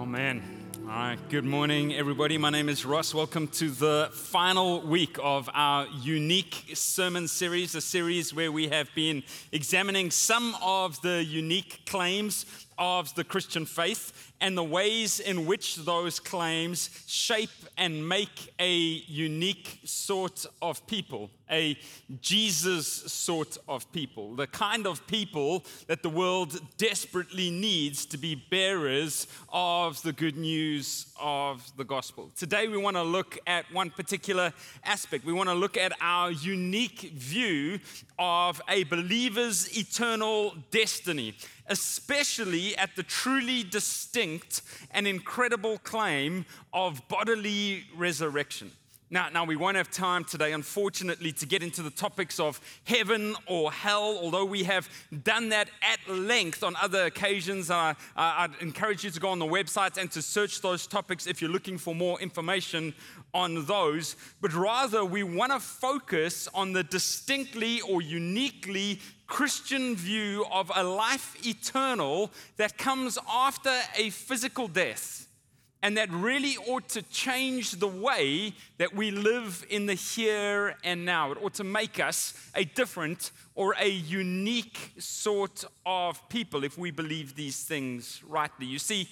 Oh, man. All right. Good morning, everybody. My name is Ross. Welcome to the final week of our unique sermon series, a series where we have been examining some of the unique claims of the Christian faith and the ways in which those claims shape and make a unique sort of people, a Jesus sort of people, the kind of people that the world desperately needs to be bearers of the good news of the gospel. Today, we want to look at one particular aspect. We want to look at our unique view of a believer's eternal destiny especially at the truly distinct and incredible claim of bodily resurrection. Now, now, we won't have time today, unfortunately, to get into the topics of heaven or hell, although we have done that at length on other occasions. Uh, I'd encourage you to go on the website and to search those topics if you're looking for more information on those. But rather, we want to focus on the distinctly or uniquely Christian view of a life eternal that comes after a physical death. And that really ought to change the way that we live in the here and now. It ought to make us a different or a unique sort of people if we believe these things rightly. You see,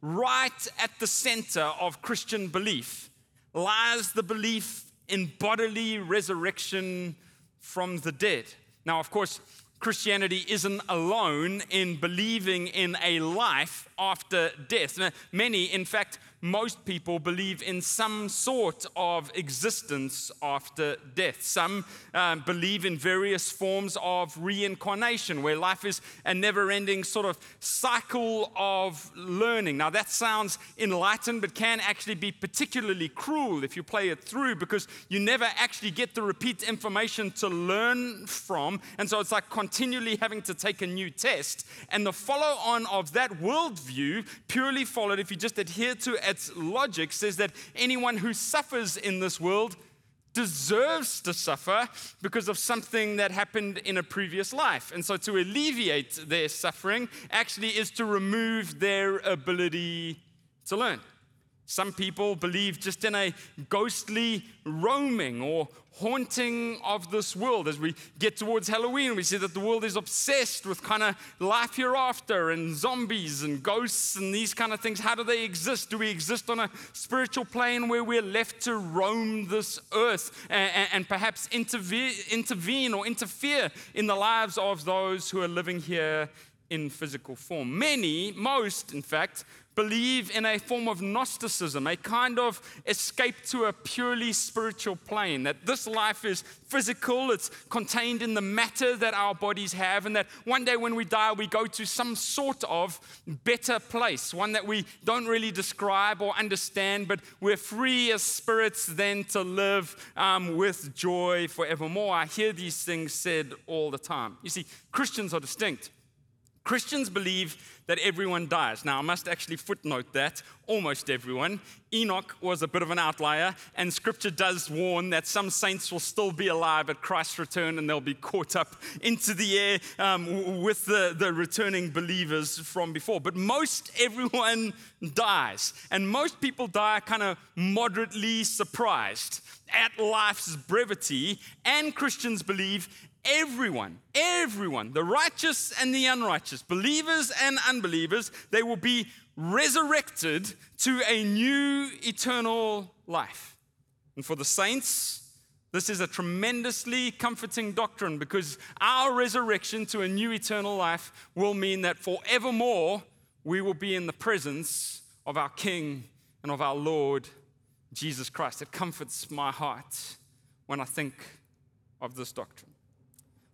right at the center of Christian belief lies the belief in bodily resurrection from the dead. Now, of course, Christianity isn't alone in believing in a life after death. Many, in fact, most people believe in some sort of existence after death. Some um, believe in various forms of reincarnation, where life is a never ending sort of cycle of learning. Now, that sounds enlightened, but can actually be particularly cruel if you play it through because you never actually get the repeat information to learn from. And so it's like continually having to take a new test. And the follow on of that worldview, purely followed if you just adhere to its logic says that anyone who suffers in this world deserves to suffer because of something that happened in a previous life. And so to alleviate their suffering actually is to remove their ability to learn. Some people believe just in a ghostly roaming or haunting of this world. As we get towards Halloween, we see that the world is obsessed with kind of life hereafter and zombies and ghosts and these kind of things. How do they exist? Do we exist on a spiritual plane where we're left to roam this earth and, and perhaps intervene, intervene or interfere in the lives of those who are living here in physical form? Many, most, in fact, believe in a form of Gnosticism, a kind of escape to a purely spiritual plane, that this life is physical, it's contained in the matter that our bodies have, and that one day when we die, we go to some sort of better place, one that we don't really describe or understand, but we're free as spirits then to live um, with joy forevermore. I hear these things said all the time. You see, Christians are distinct. Christians believe that everyone dies. Now, I must actually footnote that almost everyone. Enoch was a bit of an outlier, and scripture does warn that some saints will still be alive at Christ's return and they'll be caught up into the air um, with the, the returning believers from before. But most everyone dies, and most people die kind of moderately surprised at life's brevity, and Christians believe everyone, everyone, the righteous and the unrighteous, believers and unbelievers, they will be resurrected to a new eternal life. And for the saints, this is a tremendously comforting doctrine because our resurrection to a new eternal life will mean that forevermore we will be in the presence of our King and of our Lord Jesus Christ. It comforts my heart when I think of this doctrine.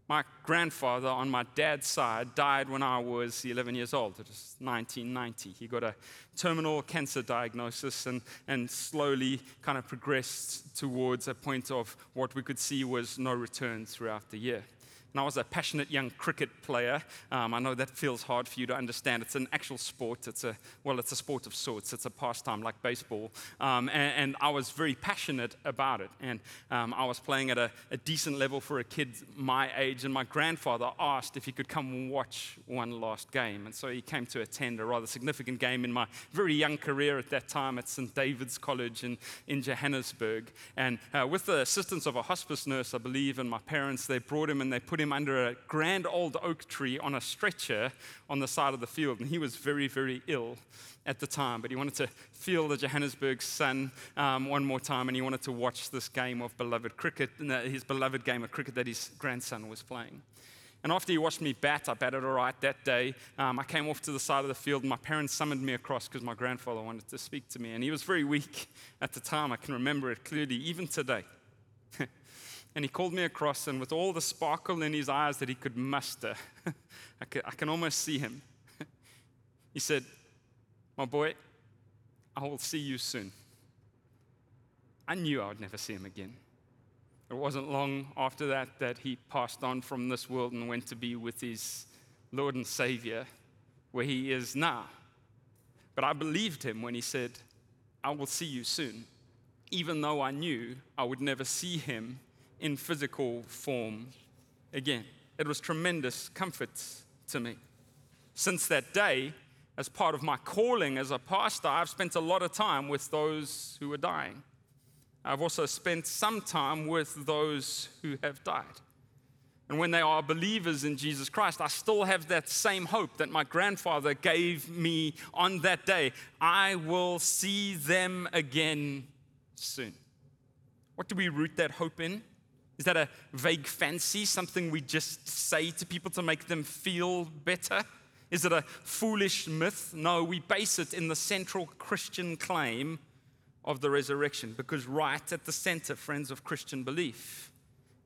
My grandfather on my dad's side died when I was 11 years old. It was 1990. He got a terminal cancer diagnosis and, and slowly kind of progressed towards a point of what we could see was no return throughout the year. And I was a passionate young cricket player. Um, I know that feels hard for you to understand. It's an actual sport. It's a well, it's a sport of sorts. It's a pastime like baseball, um, and, and, I was very passionate about it. And um, I was playing at a, a, decent level for a kid my age. And my grandfather asked if he could come and watch one last game, and so he came to attend a rather significant game in my very young career at that time at St David's College in in Johannesburg. And uh, with the assistance of a hospice nurse, I believe, and my parents, they brought him and they put him under a grand old oak tree on a stretcher on the side of the field. And he was very, very ill at the time, but he wanted to feel the Johannesburg sun um, one more time, and he wanted to watch this game of beloved cricket, his beloved game of cricket that his grandson was playing. And after he watched me bat, I batted all right that day. Um, I came off to the side of the field, and my parents summoned me across because my grandfather wanted to speak to me. And he was very weak at the time. I can remember it clearly, even today. And he called me across, and with all the sparkle in his eyes that he could muster, I, could, I can almost see him. he said, My boy, I will see you soon. I knew I would never see him again. It wasn't long after that that he passed on from this world and went to be with his Lord and Savior, where he is now. But I believed him when he said, I will see you soon, even though I knew I would never see him in physical form again. It was tremendous comfort to me. Since that day, as part of my calling as a pastor, I've spent a lot of time with those who are dying. I've also spent some time with those who have died. And when they are believers in Jesus Christ, I still have that same hope that my grandfather gave me on that day. I will see them again soon. What do we root that hope in? Is that a vague fancy, something we just say to people to make them feel better? Is it a foolish myth? No, we base it in the central Christian claim of the resurrection because, right at the center, friends, of Christian belief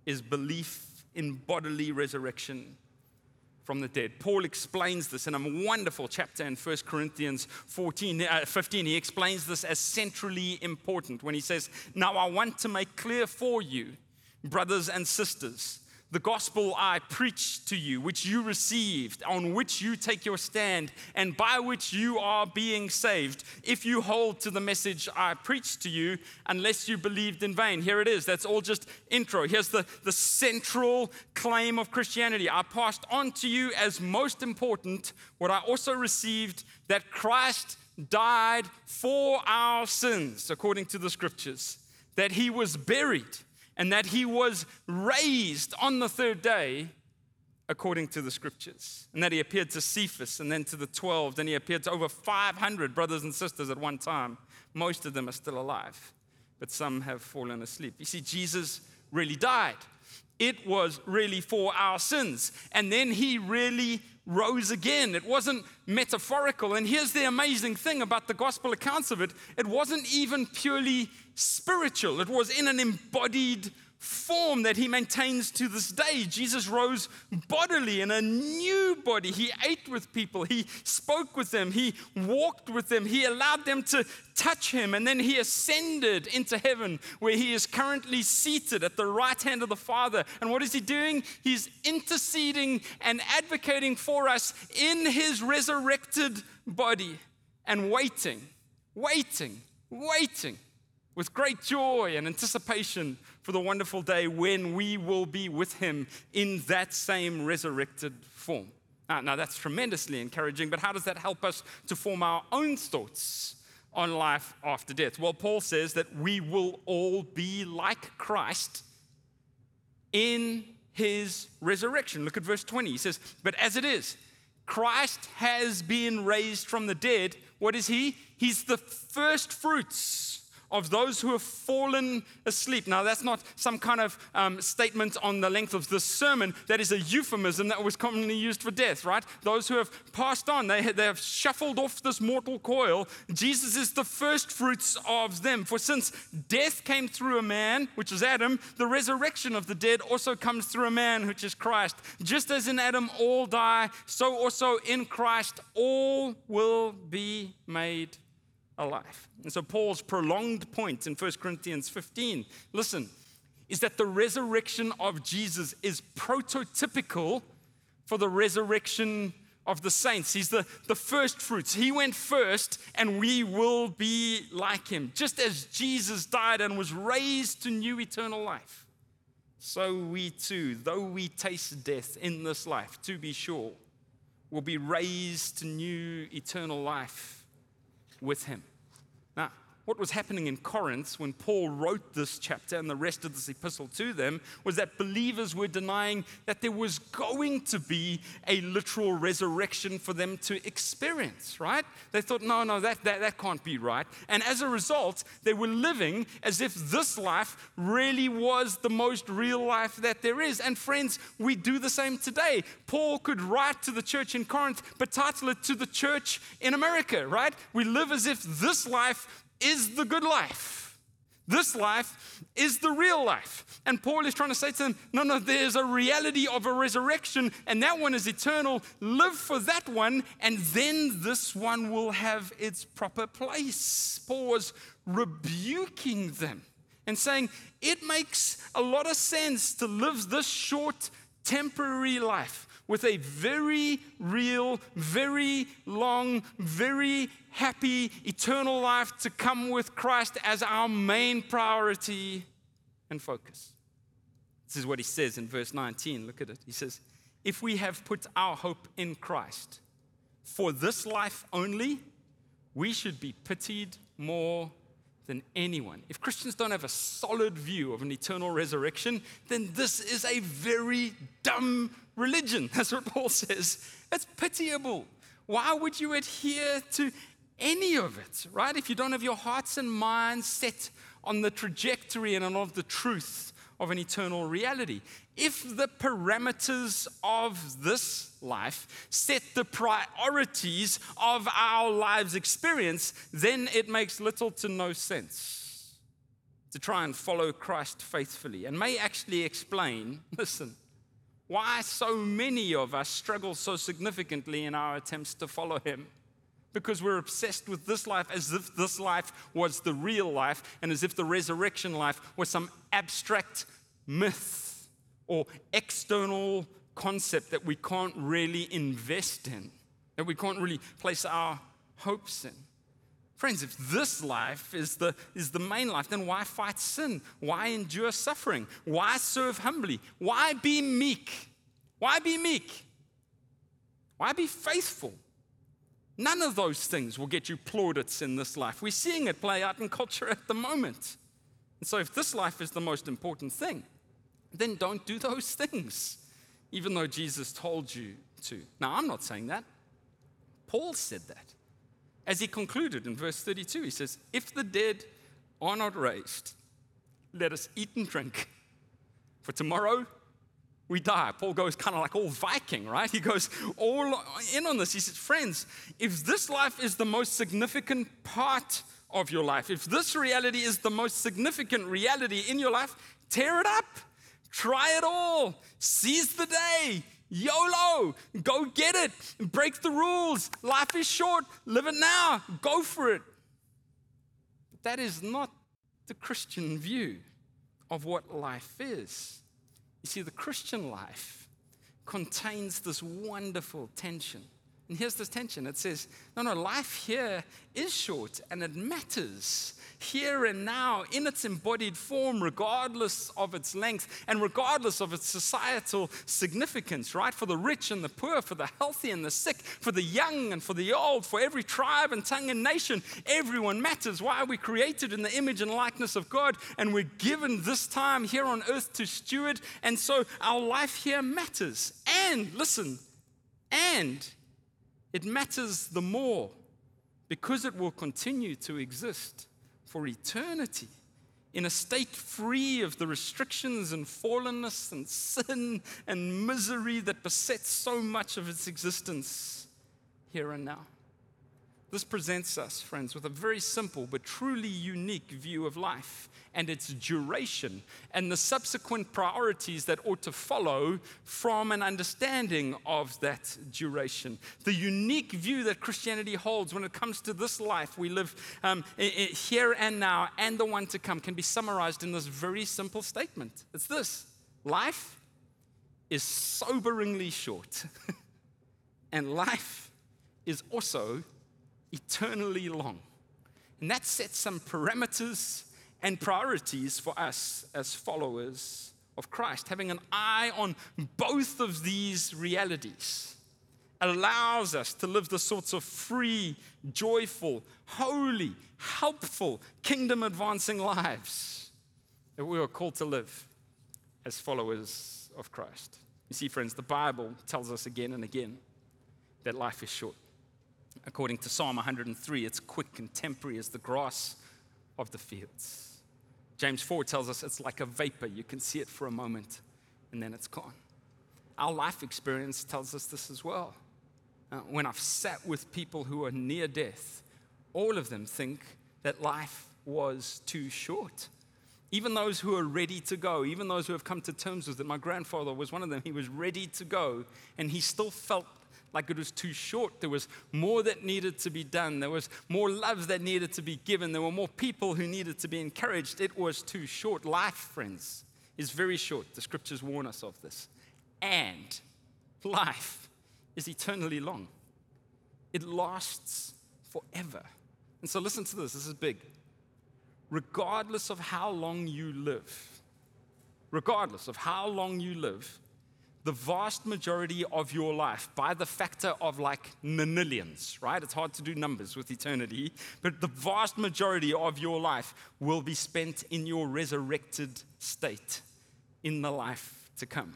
is belief in bodily resurrection from the dead. Paul explains this in a wonderful chapter in 1 Corinthians 14, uh, 15. He explains this as centrally important when he says, Now I want to make clear for you brothers and sisters, the gospel I preached to you, which you received, on which you take your stand, and by which you are being saved, if you hold to the message I preached to you, unless you believed in vain. Here it is. That's all just intro. Here's the, the central claim of Christianity. I passed on to you as most important what I also received that Christ died for our sins, according to the scriptures, that he was buried and that he was raised on the third day according to the scriptures. And that he appeared to Cephas and then to the 12. Then he appeared to over 500 brothers and sisters at one time. Most of them are still alive, but some have fallen asleep. You see, Jesus really died. It was really for our sins. And then he really rose again. It wasn't metaphorical. And here's the amazing thing about the gospel accounts of it it wasn't even purely spiritual, it was in an embodied form that he maintains to this day. Jesus rose bodily in a new body. He ate with people, he spoke with them, he walked with them, he allowed them to touch him, and then he ascended into heaven where he is currently seated at the right hand of the Father. And what is he doing? He's interceding and advocating for us in his resurrected body and waiting, waiting, waiting with great joy and anticipation for the wonderful day when we will be with him in that same resurrected form. Now, now, that's tremendously encouraging, but how does that help us to form our own thoughts on life after death? Well, Paul says that we will all be like Christ in his resurrection. Look at verse 20. He says, But as it is, Christ has been raised from the dead. What is he? He's the first fruits of those who have fallen asleep. Now, that's not some kind of um, statement on the length of this sermon. That is a euphemism that was commonly used for death, right? Those who have passed on, they, they have shuffled off this mortal coil. Jesus is the first fruits of them. For since death came through a man, which is Adam, the resurrection of the dead also comes through a man, which is Christ. Just as in Adam all die, so also in Christ all will be made alive. And so, Paul's prolonged point in 1 Corinthians 15 listen, is that the resurrection of Jesus is prototypical for the resurrection of the saints. He's the, the first fruits. He went first, and we will be like him. Just as Jesus died and was raised to new eternal life, so we too, though we taste death in this life, to be sure, will be raised to new eternal life with him. Now, what was happening in Corinth when Paul wrote this chapter and the rest of this epistle to them was that believers were denying that there was going to be a literal resurrection for them to experience, right? They thought, no, no, that, that, that can't be right. And as a result, they were living as if this life really was the most real life that there is. And friends, we do the same today. Paul could write to the church in Corinth, but title it to the church in America, right? We live as if this life is the good life. This life is the real life. And Paul is trying to say to them, no, no, there's a reality of a resurrection, and that one is eternal. Live for that one, and then this one will have its proper place. Paul was rebuking them and saying, it makes a lot of sense to live this short, temporary life with a very real, very long, very happy, eternal life to come with Christ as our main priority and focus. This is what he says in verse 19. Look at it. He says, If we have put our hope in Christ for this life only, we should be pitied more than anyone. If Christians don't have a solid view of an eternal resurrection, then this is a very dumb religion. That's what Paul says. It's pitiable. Why would you adhere to any of it, right? If you don't have your hearts and minds set on the trajectory and on of the truth of an eternal reality. If the parameters of this life set the priorities of our lives experience, then it makes little to no sense to try and follow Christ faithfully and may actually explain, listen, why so many of us struggle so significantly in our attempts to follow him. Because we're obsessed with this life as if this life was the real life and as if the resurrection life was some abstract myth or external concept that we can't really invest in, that we can't really place our hopes in. Friends, if this life is the, is the main life, then why fight sin? Why endure suffering? Why serve humbly? Why be meek? Why be meek? Why be faithful? None of those things will get you plaudits in this life. We're seeing it play out in culture at the moment. And so, if this life is the most important thing, then don't do those things, even though Jesus told you to. Now, I'm not saying that. Paul said that. As he concluded in verse 32, he says, If the dead are not raised, let us eat and drink. For tomorrow we die. Paul goes kind of like all Viking, right? He goes all in on this. He says, Friends, if this life is the most significant part of your life, if this reality is the most significant reality in your life, tear it up. Try it all. Seize the day. YOLO, go get it, break the rules. Life is short, live it now, go for it. But that is not the Christian view of what life is. You see, the Christian life contains this wonderful tension. And here's this tension it says, no, no, life here is short and it matters here and now in its embodied form, regardless of its length and regardless of its societal significance, right? For the rich and the poor, for the healthy and the sick, for the young and for the old, for every tribe and tongue and nation, everyone matters. Why are we created in the image and likeness of God and we're given this time here on earth to steward? And so our life here matters. And listen, and it matters the more because it will continue to exist for eternity in a state free of the restrictions and fallenness and sin and misery that besets so much of its existence here and now. This presents us, friends, with a very simple but truly unique view of life and its duration and the subsequent priorities that ought to follow from an understanding of that duration. The unique view that Christianity holds when it comes to this life we live um, here and now and the one to come can be summarized in this very simple statement. It's this. Life is soberingly short, and life is also eternally long. And that sets some parameters and priorities for us as followers of Christ. Having an eye on both of these realities allows us to live the sorts of free, joyful, holy, helpful, kingdom advancing lives that we are called to live as followers of Christ. You see, friends, the Bible tells us again and again that life is short. According to Psalm 103, it's quick and temporary as the grass of the fields. James 4 tells us it's like a vapor. You can see it for a moment and then it's gone. Our life experience tells us this as well. Uh, when I've sat with people who are near death, all of them think that life was too short. Even those who are ready to go, even those who have come to terms with it. My grandfather was one of them. He was ready to go, and he still felt like it was too short. There was more that needed to be done. There was more love that needed to be given. There were more people who needed to be encouraged. It was too short. Life, friends, is very short. The scriptures warn us of this. And life is eternally long, it lasts forever. And so, listen to this this is big. Regardless of how long you live, regardless of how long you live, the vast majority of your life by the factor of like nonillions, right? It's hard to do numbers with eternity, but the vast majority of your life will be spent in your resurrected state in the life to come.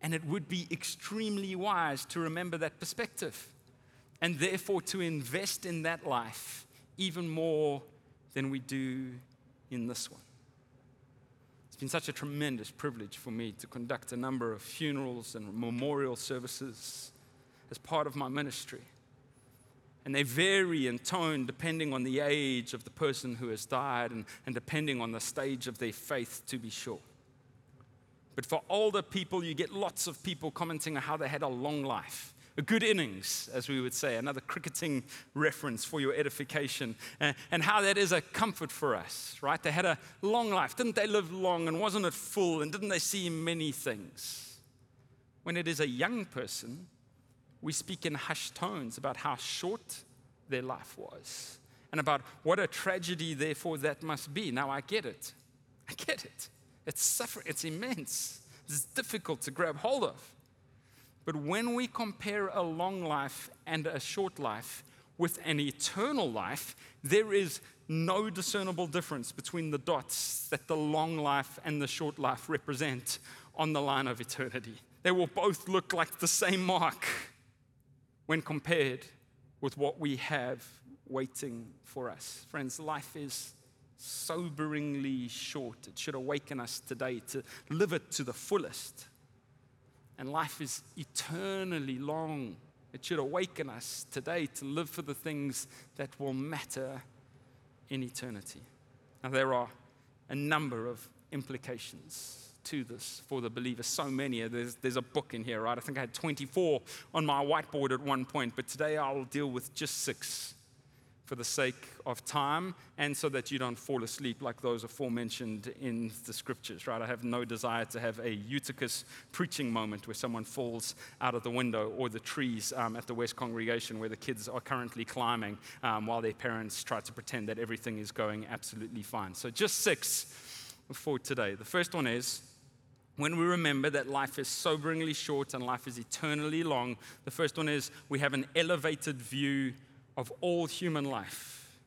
And it would be extremely wise to remember that perspective and therefore to invest in that life even more than we do in this one. Been such a tremendous privilege for me to conduct a number of funerals and memorial services as part of my ministry. And they vary in tone depending on the age of the person who has died and, and depending on the stage of their faith, to be sure. But for older people, you get lots of people commenting on how they had a long life a good innings, as we would say, another cricketing reference for your edification, uh, and how that is a comfort for us, right? They had a long life. Didn't they live long and wasn't it full? And didn't they see many things? When it is a young person, we speak in hushed tones about how short their life was and about what a tragedy, therefore, that must be. Now, I get it. I get it. It's suffering, it's immense, it's difficult to grab hold of. But when we compare a long life and a short life with an eternal life, there is no discernible difference between the dots that the long life and the short life represent on the line of eternity. They will both look like the same mark when compared with what we have waiting for us. Friends, life is soberingly short. It should awaken us today to live it to the fullest. And life is eternally long. It should awaken us today to live for the things that will matter in eternity. Now, there are a number of implications to this for the believer. So many. There's, there's a book in here, right? I think I had 24 on my whiteboard at one point, but today I'll deal with just six for the sake of time and so that you don't fall asleep like those aforementioned in the scriptures, right? I have no desire to have a Eutychus preaching moment where someone falls out of the window or the trees um, at the West Congregation where the kids are currently climbing um, while their parents try to pretend that everything is going absolutely fine. So, just six for today. The first one is when we remember that life is soberingly short and life is eternally long, the first one is we have an elevated view of all human life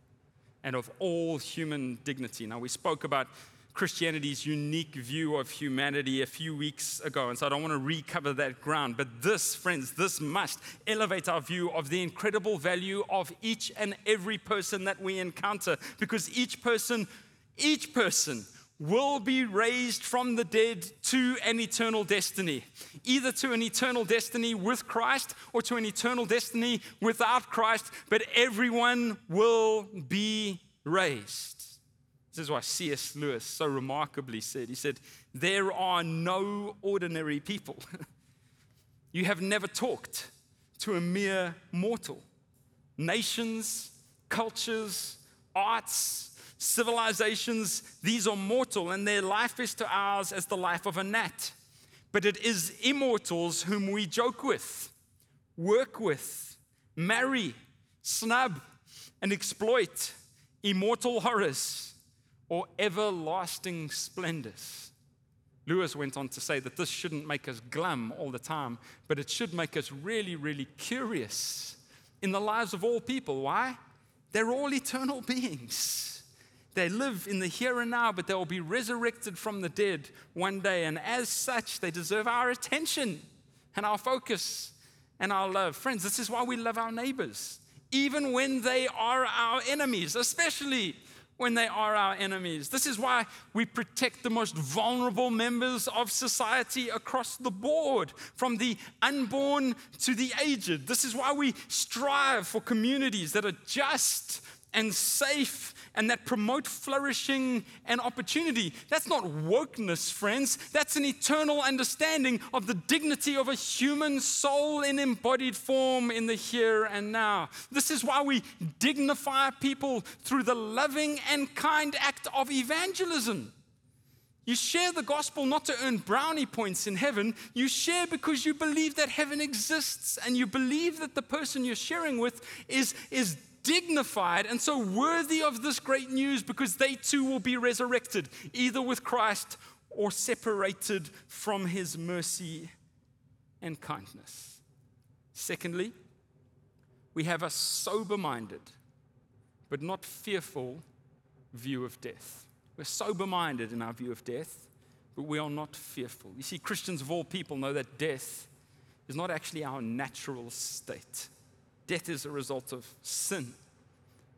and of all human dignity. Now, we spoke about Christianity's unique view of humanity a few weeks ago, and so I don't want to recover that ground. But this, friends, this must elevate our view of the incredible value of each and every person that we encounter, because each person, each person will be raised from the dead to an eternal destiny, either to an eternal destiny with Christ or to an eternal destiny without Christ, but everyone will be raised. This is why C.S. Lewis so remarkably said, he said, There are no ordinary people. you have never talked to a mere mortal. Nations, cultures, arts, civilizations, these are mortal, and their life is to ours as the life of a gnat. But it is immortals whom we joke with, work with, marry, snub, and exploit, immortal horrors or everlasting splendors. Lewis went on to say that this shouldn't make us glum all the time, but it should make us really, really curious in the lives of all people. Why? They're all eternal beings. They live in the here and now, but they will be resurrected from the dead one day. And as such, they deserve our attention and our focus and our love. Friends, this is why we love our neighbors, even when they are our enemies, especially when they are our enemies. This is why we protect the most vulnerable members of society across the board, from the unborn to the aged. This is why we strive for communities that are just and safe and that promote flourishing and opportunity. That's not wokeness, friends. That's an eternal understanding of the dignity of a human soul in embodied form in the here and now. This is why we dignify people through the loving and kind act of evangelism. You share the gospel not to earn brownie points in heaven. You share because you believe that heaven exists and you believe that the person you're sharing with is, is dignified and so worthy of this great news because they too will be resurrected, either with Christ or separated from his mercy and kindness. Secondly, we have a sober minded but not fearful view of death. We're sober minded in our view of death, but we are not fearful. You see, Christians of all people know that death is not actually our natural state. Death is a result of sin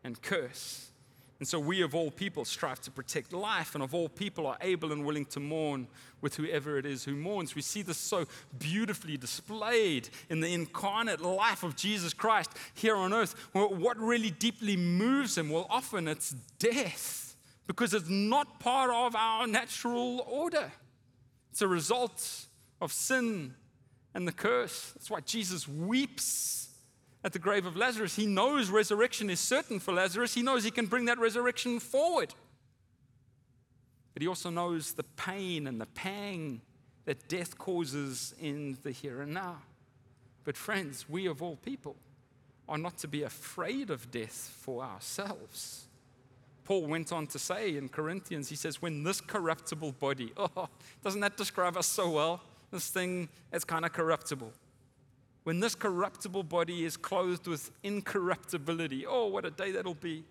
and curse. And so we of all people strive to protect life, and of all people are able and willing to mourn with whoever it is who mourns. We see this so beautifully displayed in the incarnate life of Jesus Christ here on earth. What really deeply moves him? Well, often it's death, because it's not part of our natural order. It's a result of sin and the curse. That's why Jesus weeps at the grave of Lazarus. He knows resurrection is certain for Lazarus. He knows he can bring that resurrection forward. But he also knows the pain and the pang that death causes in the here and now. But, friends, we of all people are not to be afraid of death for ourselves. Paul went on to say in Corinthians, he says, When this corruptible body, oh, doesn't that describe us so well? This thing is kind of corruptible when this corruptible body is clothed with incorruptibility. Oh, what a day that'll be.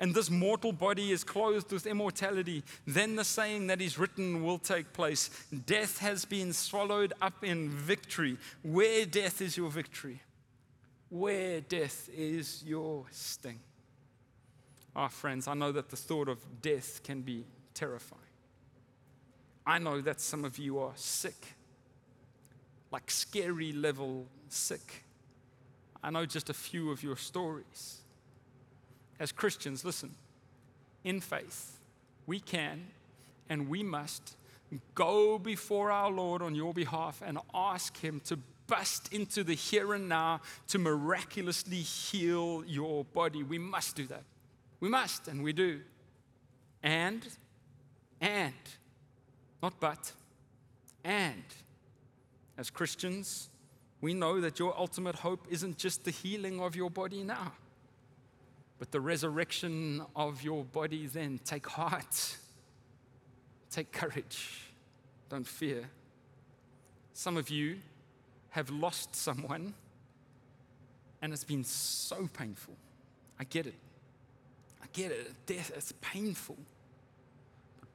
And this mortal body is clothed with immortality. Then the saying that is written will take place Death has been swallowed up in victory. Where death is your victory? Where death is your sting? Ah, friends, I know that the thought of death can be terrifying. I know that some of you are sick, like scary level sick. I know just a few of your stories. As Christians, listen, in faith, we can and we must go before our Lord on your behalf and ask Him to bust into the here and now to miraculously heal your body. We must do that. We must, and we do. And, and, not but, and, as Christians, we know that your ultimate hope isn't just the healing of your body now, but the resurrection of your body then. Take heart, take courage, don't fear. Some of you have lost someone, and it's been so painful. I get it. I get it. Death, it's painful.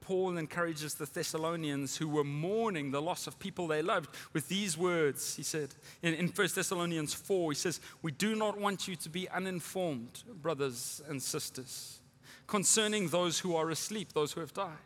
Paul encourages the Thessalonians who were mourning the loss of people they loved with these words. He said in, in 1 Thessalonians 4, he says, We do not want you to be uninformed, brothers and sisters, concerning those who are asleep, those who have died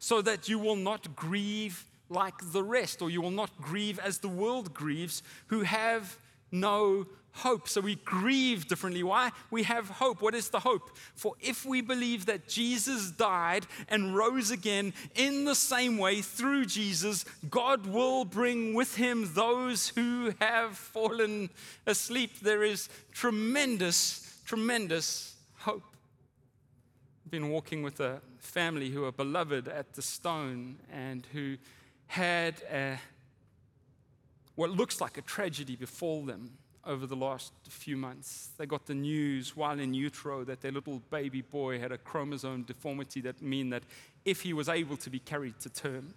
so that you will not grieve like the rest, or you will not grieve as the world grieves, who have no hope. So we grieve differently. Why? We have hope. What is the hope? For if we believe that Jesus died and rose again in the same way through Jesus, God will bring with him those who have fallen asleep. There is tremendous, tremendous hope. I've been walking with a family who are beloved at the stone and who had a, what looks like a tragedy befall them over the last few months. They got the news while in utero that their little baby boy had a chromosome deformity that mean that if he was able to be carried to term,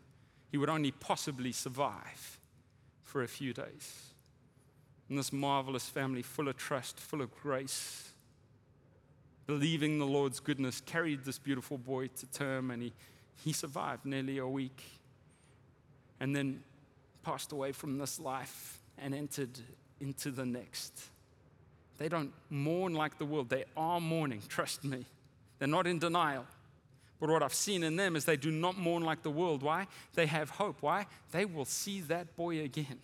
he would only possibly survive for a few days. And this marvelous family, full of trust, full of grace, believing the Lord's goodness, carried this beautiful boy to term and he, he survived nearly a week and then passed away from this life and entered into the next. They don't mourn like the world. They are mourning, trust me. They're not in denial. But what I've seen in them is they do not mourn like the world. Why? They have hope. Why? They will see that boy again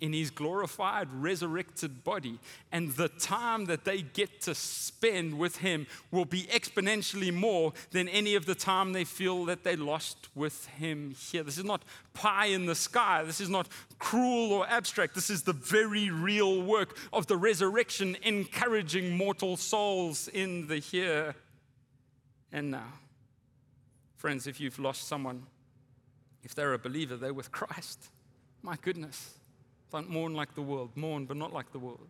in his glorified, resurrected body. And the time that they get to spend with him will be exponentially more than any of the time they feel that they lost with him here. This is not pie in the sky. This is not cruel or abstract. This is the very real work of the resurrection, encouraging mortal souls in the here and now. Friends, if you've lost someone, if they're a believer, they're with Christ. My goodness. Don't mourn like the world. Mourn, but not like the world.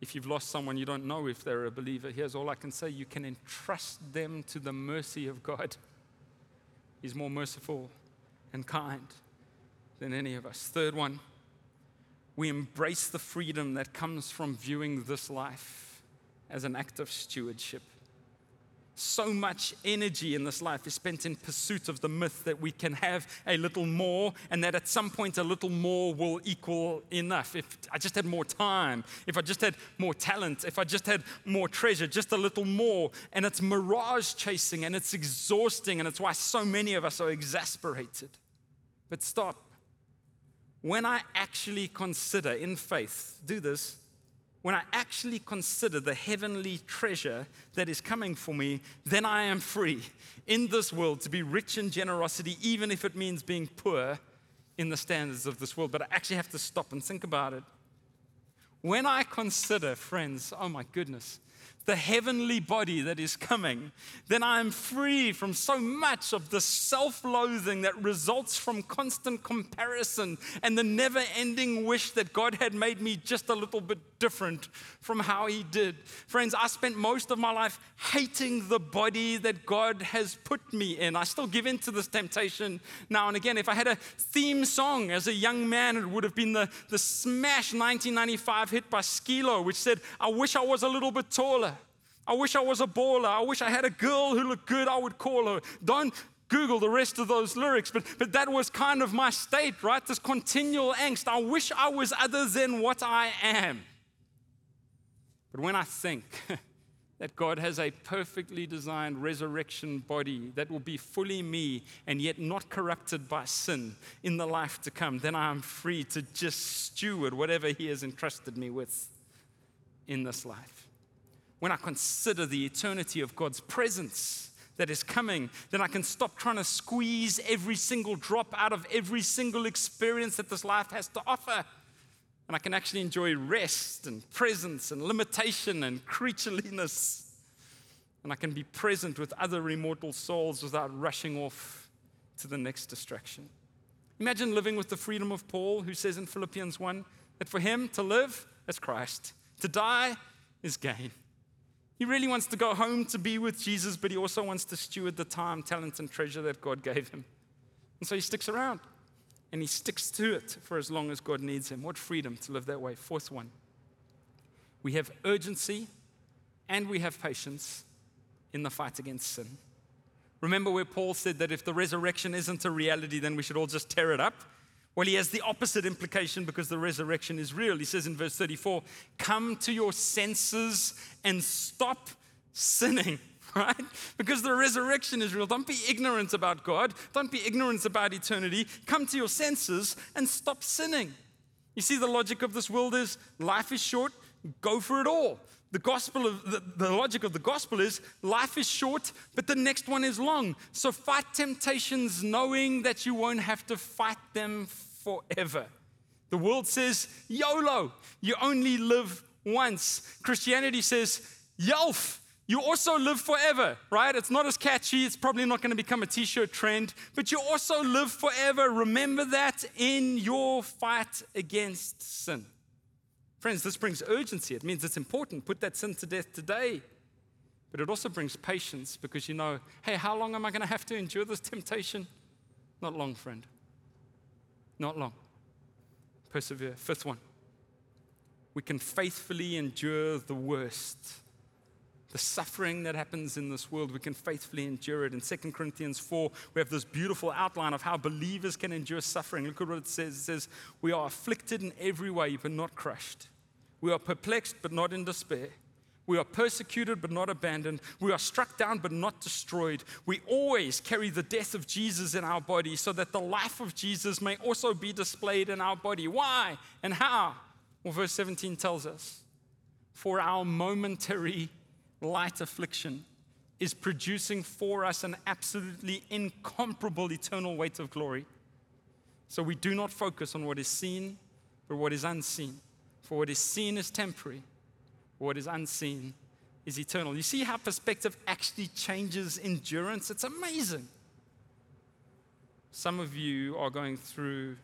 If you've lost someone you don't know if they're a believer, here's all I can say you can entrust them to the mercy of God. He's more merciful and kind than any of us. Third one, we embrace the freedom that comes from viewing this life as an act of stewardship so much energy in this life is spent in pursuit of the myth that we can have a little more and that at some point a little more will equal enough. If I just had more time, if I just had more talent, if I just had more treasure, just a little more. And it's mirage chasing and it's exhausting, and it's why so many of us are exasperated. But stop. When I actually consider in faith, do this when I actually consider the heavenly treasure that is coming for me, then I am free in this world to be rich in generosity, even if it means being poor in the standards of this world. But I actually have to stop and think about it. When I consider, friends, oh my goodness, the heavenly body that is coming, then I am free from so much of the self loathing that results from constant comparison and the never ending wish that God had made me just a little bit different from how He did. Friends, I spent most of my life hating the body that God has put me in. I still give in to this temptation now and again. If I had a theme song as a young man, it would have been the, the smash 1995 hit by Skee-Lo, which said, I wish I was a little bit taller. I wish I was a baller. I wish I had a girl who looked good. I would call her. Don't Google the rest of those lyrics, but, but that was kind of my state, right? This continual angst. I wish I was other than what I am. But when I think that God has a perfectly designed resurrection body that will be fully me and yet not corrupted by sin in the life to come, then I am free to just steward whatever He has entrusted me with in this life. When I consider the eternity of God's presence, that is coming, then I can stop trying to squeeze every single drop out of every single experience that this life has to offer and I can actually enjoy rest and presence and limitation and creatureliness. And I can be present with other immortal souls without rushing off to the next distraction. Imagine living with the freedom of Paul, who says in Philippians 1 that for him to live is Christ, to die is gain. He really wants to go home to be with Jesus, but he also wants to steward the time, talent, and treasure that God gave him. And so he sticks around and he sticks to it for as long as God needs him. What freedom to live that way. Fourth one we have urgency and we have patience in the fight against sin. Remember where Paul said that if the resurrection isn't a reality, then we should all just tear it up? Well, he has the opposite implication because the resurrection is real. He says in verse 34 Come to your senses and stop sinning. right? Because the resurrection is real. Don't be ignorant about God. Don't be ignorant about eternity. Come to your senses and stop sinning. You see, the logic of this world is life is short, go for it all. The gospel of the, the logic of the gospel is life is short, but the next one is long. So fight temptations knowing that you won't have to fight them forever. The world says YOLO, you only live once. Christianity says YOLF, you also live forever, right? It's not as catchy. It's probably not going to become a t shirt trend, but you also live forever. Remember that in your fight against sin. Friends, this brings urgency. It means it's important. Put that sin to death today. But it also brings patience because you know, hey, how long am I going to have to endure this temptation? Not long, friend. Not long. Persevere. Fifth one. We can faithfully endure the worst the suffering that happens in this world, we can faithfully endure it. In 2 Corinthians 4, we have this beautiful outline of how believers can endure suffering. Look at what it says. It says, We are afflicted in every way, but not crushed. We are perplexed, but not in despair. We are persecuted, but not abandoned. We are struck down, but not destroyed. We always carry the death of Jesus in our body so that the life of Jesus may also be displayed in our body. Why and how? Well, verse 17 tells us, For our momentary light affliction is producing for us an absolutely incomparable eternal weight of glory. So we do not focus on what is seen, but what is unseen. For what is seen is temporary, what is unseen is eternal. You see how perspective actually changes endurance? It's amazing. Some of you are going through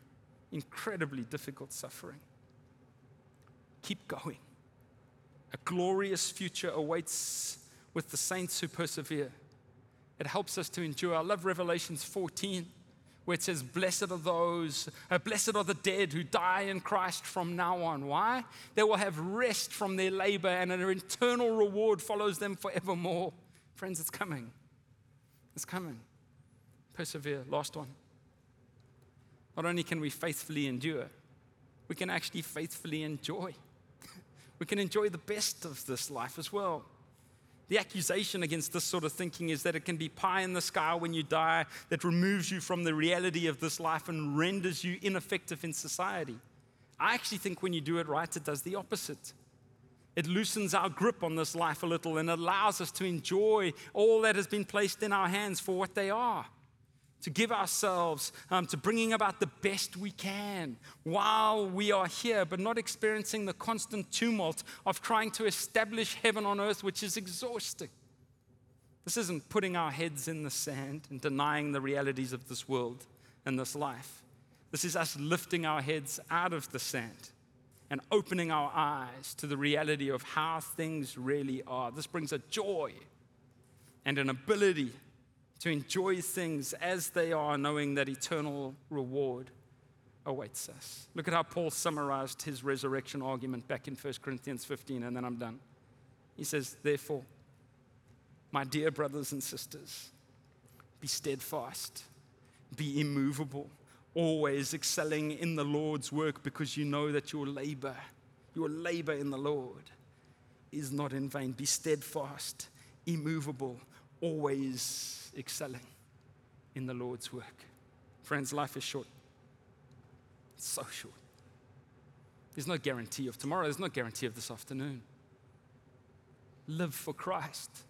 incredibly difficult suffering. Keep going. A glorious future awaits with the saints who persevere. It helps us to endure. I love Revelations 14, where it says, Blessed are those, uh, blessed are the dead who die in Christ from now on. Why? They will have rest from their labor, and an eternal reward follows them forevermore. Friends, it's coming. It's coming. Persevere. Last one. Not only can we faithfully endure, we can actually faithfully enjoy we can enjoy the best of this life as well. The accusation against this sort of thinking is that it can be pie in the sky when you die, that removes you from the reality of this life and renders you ineffective in society. I actually think when you do it right, it does the opposite. It loosens our grip on this life a little and allows us to enjoy all that has been placed in our hands for what they are to give ourselves um, to bringing about the best we can while we are here, but not experiencing the constant tumult of trying to establish heaven on earth, which is exhausting. This isn't putting our heads in the sand and denying the realities of this world and this life. This is us lifting our heads out of the sand and opening our eyes to the reality of how things really are. This brings a joy and an ability to enjoy things as they are, knowing that eternal reward awaits us. Look at how Paul summarized his resurrection argument back in 1 Corinthians 15, and then I'm done. He says, Therefore, my dear brothers and sisters, be steadfast, be immovable, always excelling in the Lord's work because you know that your labor, your labor in the Lord is not in vain. Be steadfast, immovable, always excelling in the Lord's work. Friends, life is short. It's so short. There's no guarantee of tomorrow, there's no guarantee of this afternoon. Live for Christ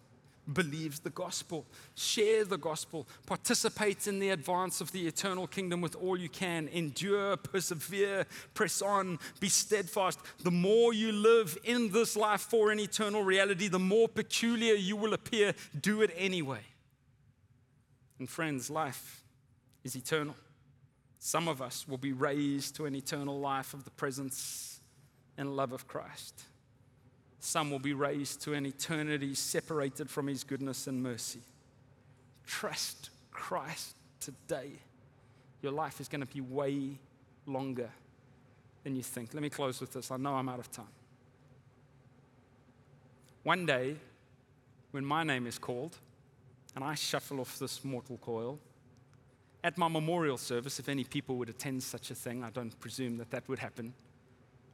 believes the gospel, share the gospel, participate in the advance of the eternal kingdom with all you can, endure, persevere, press on, be steadfast. The more you live in this life for an eternal reality, the more peculiar you will appear. Do it anyway. And friends, life is eternal. Some of us will be raised to an eternal life of the presence and love of Christ. Some will be raised to an eternity separated from his goodness and mercy. Trust Christ today. Your life is going to be way longer than you think. Let me close with this. I know I'm out of time. One day, when my name is called and I shuffle off this mortal coil, at my memorial service, if any people would attend such a thing, I don't presume that that would happen,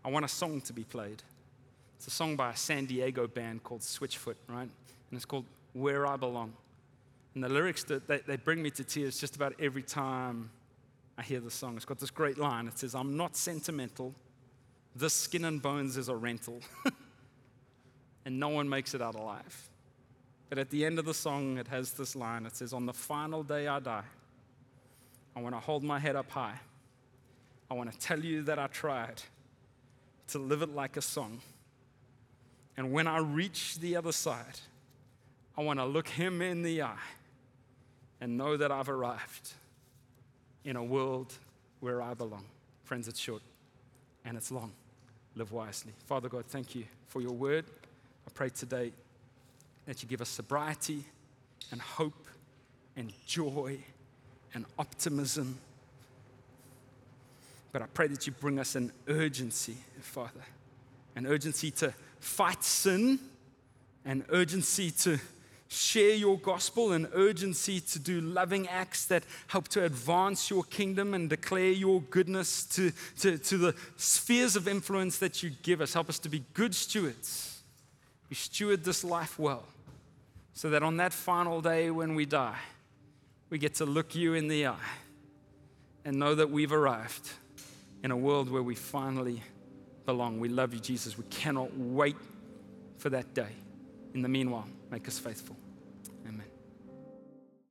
I want a song to be played It's a song by a San Diego band called Switchfoot, right? And it's called Where I Belong. And the lyrics, that they, they bring me to tears just about every time I hear the song. It's got this great line. It says, I'm not sentimental. This skin and bones is a rental. and no one makes it out alive. But at the end of the song, it has this line. It says, On the final day I die, I want to hold my head up high. I want to tell you that I tried to live it like a song. And when I reach the other side, I want to look him in the eye and know that I've arrived in a world where I belong. Friends, it's short and it's long. Live wisely. Father God, thank you for your word. I pray today that you give us sobriety and hope and joy and optimism. But I pray that you bring us an urgency, Father, an urgency to fight sin, an urgency to share your gospel, an urgency to do loving acts that help to advance your kingdom and declare your goodness to, to, to the spheres of influence that you give us. Help us to be good stewards. We steward this life well so that on that final day when we die, we get to look you in the eye and know that we've arrived in a world where we finally belong. We love you, Jesus. We cannot wait for that day. In the meanwhile, make us faithful.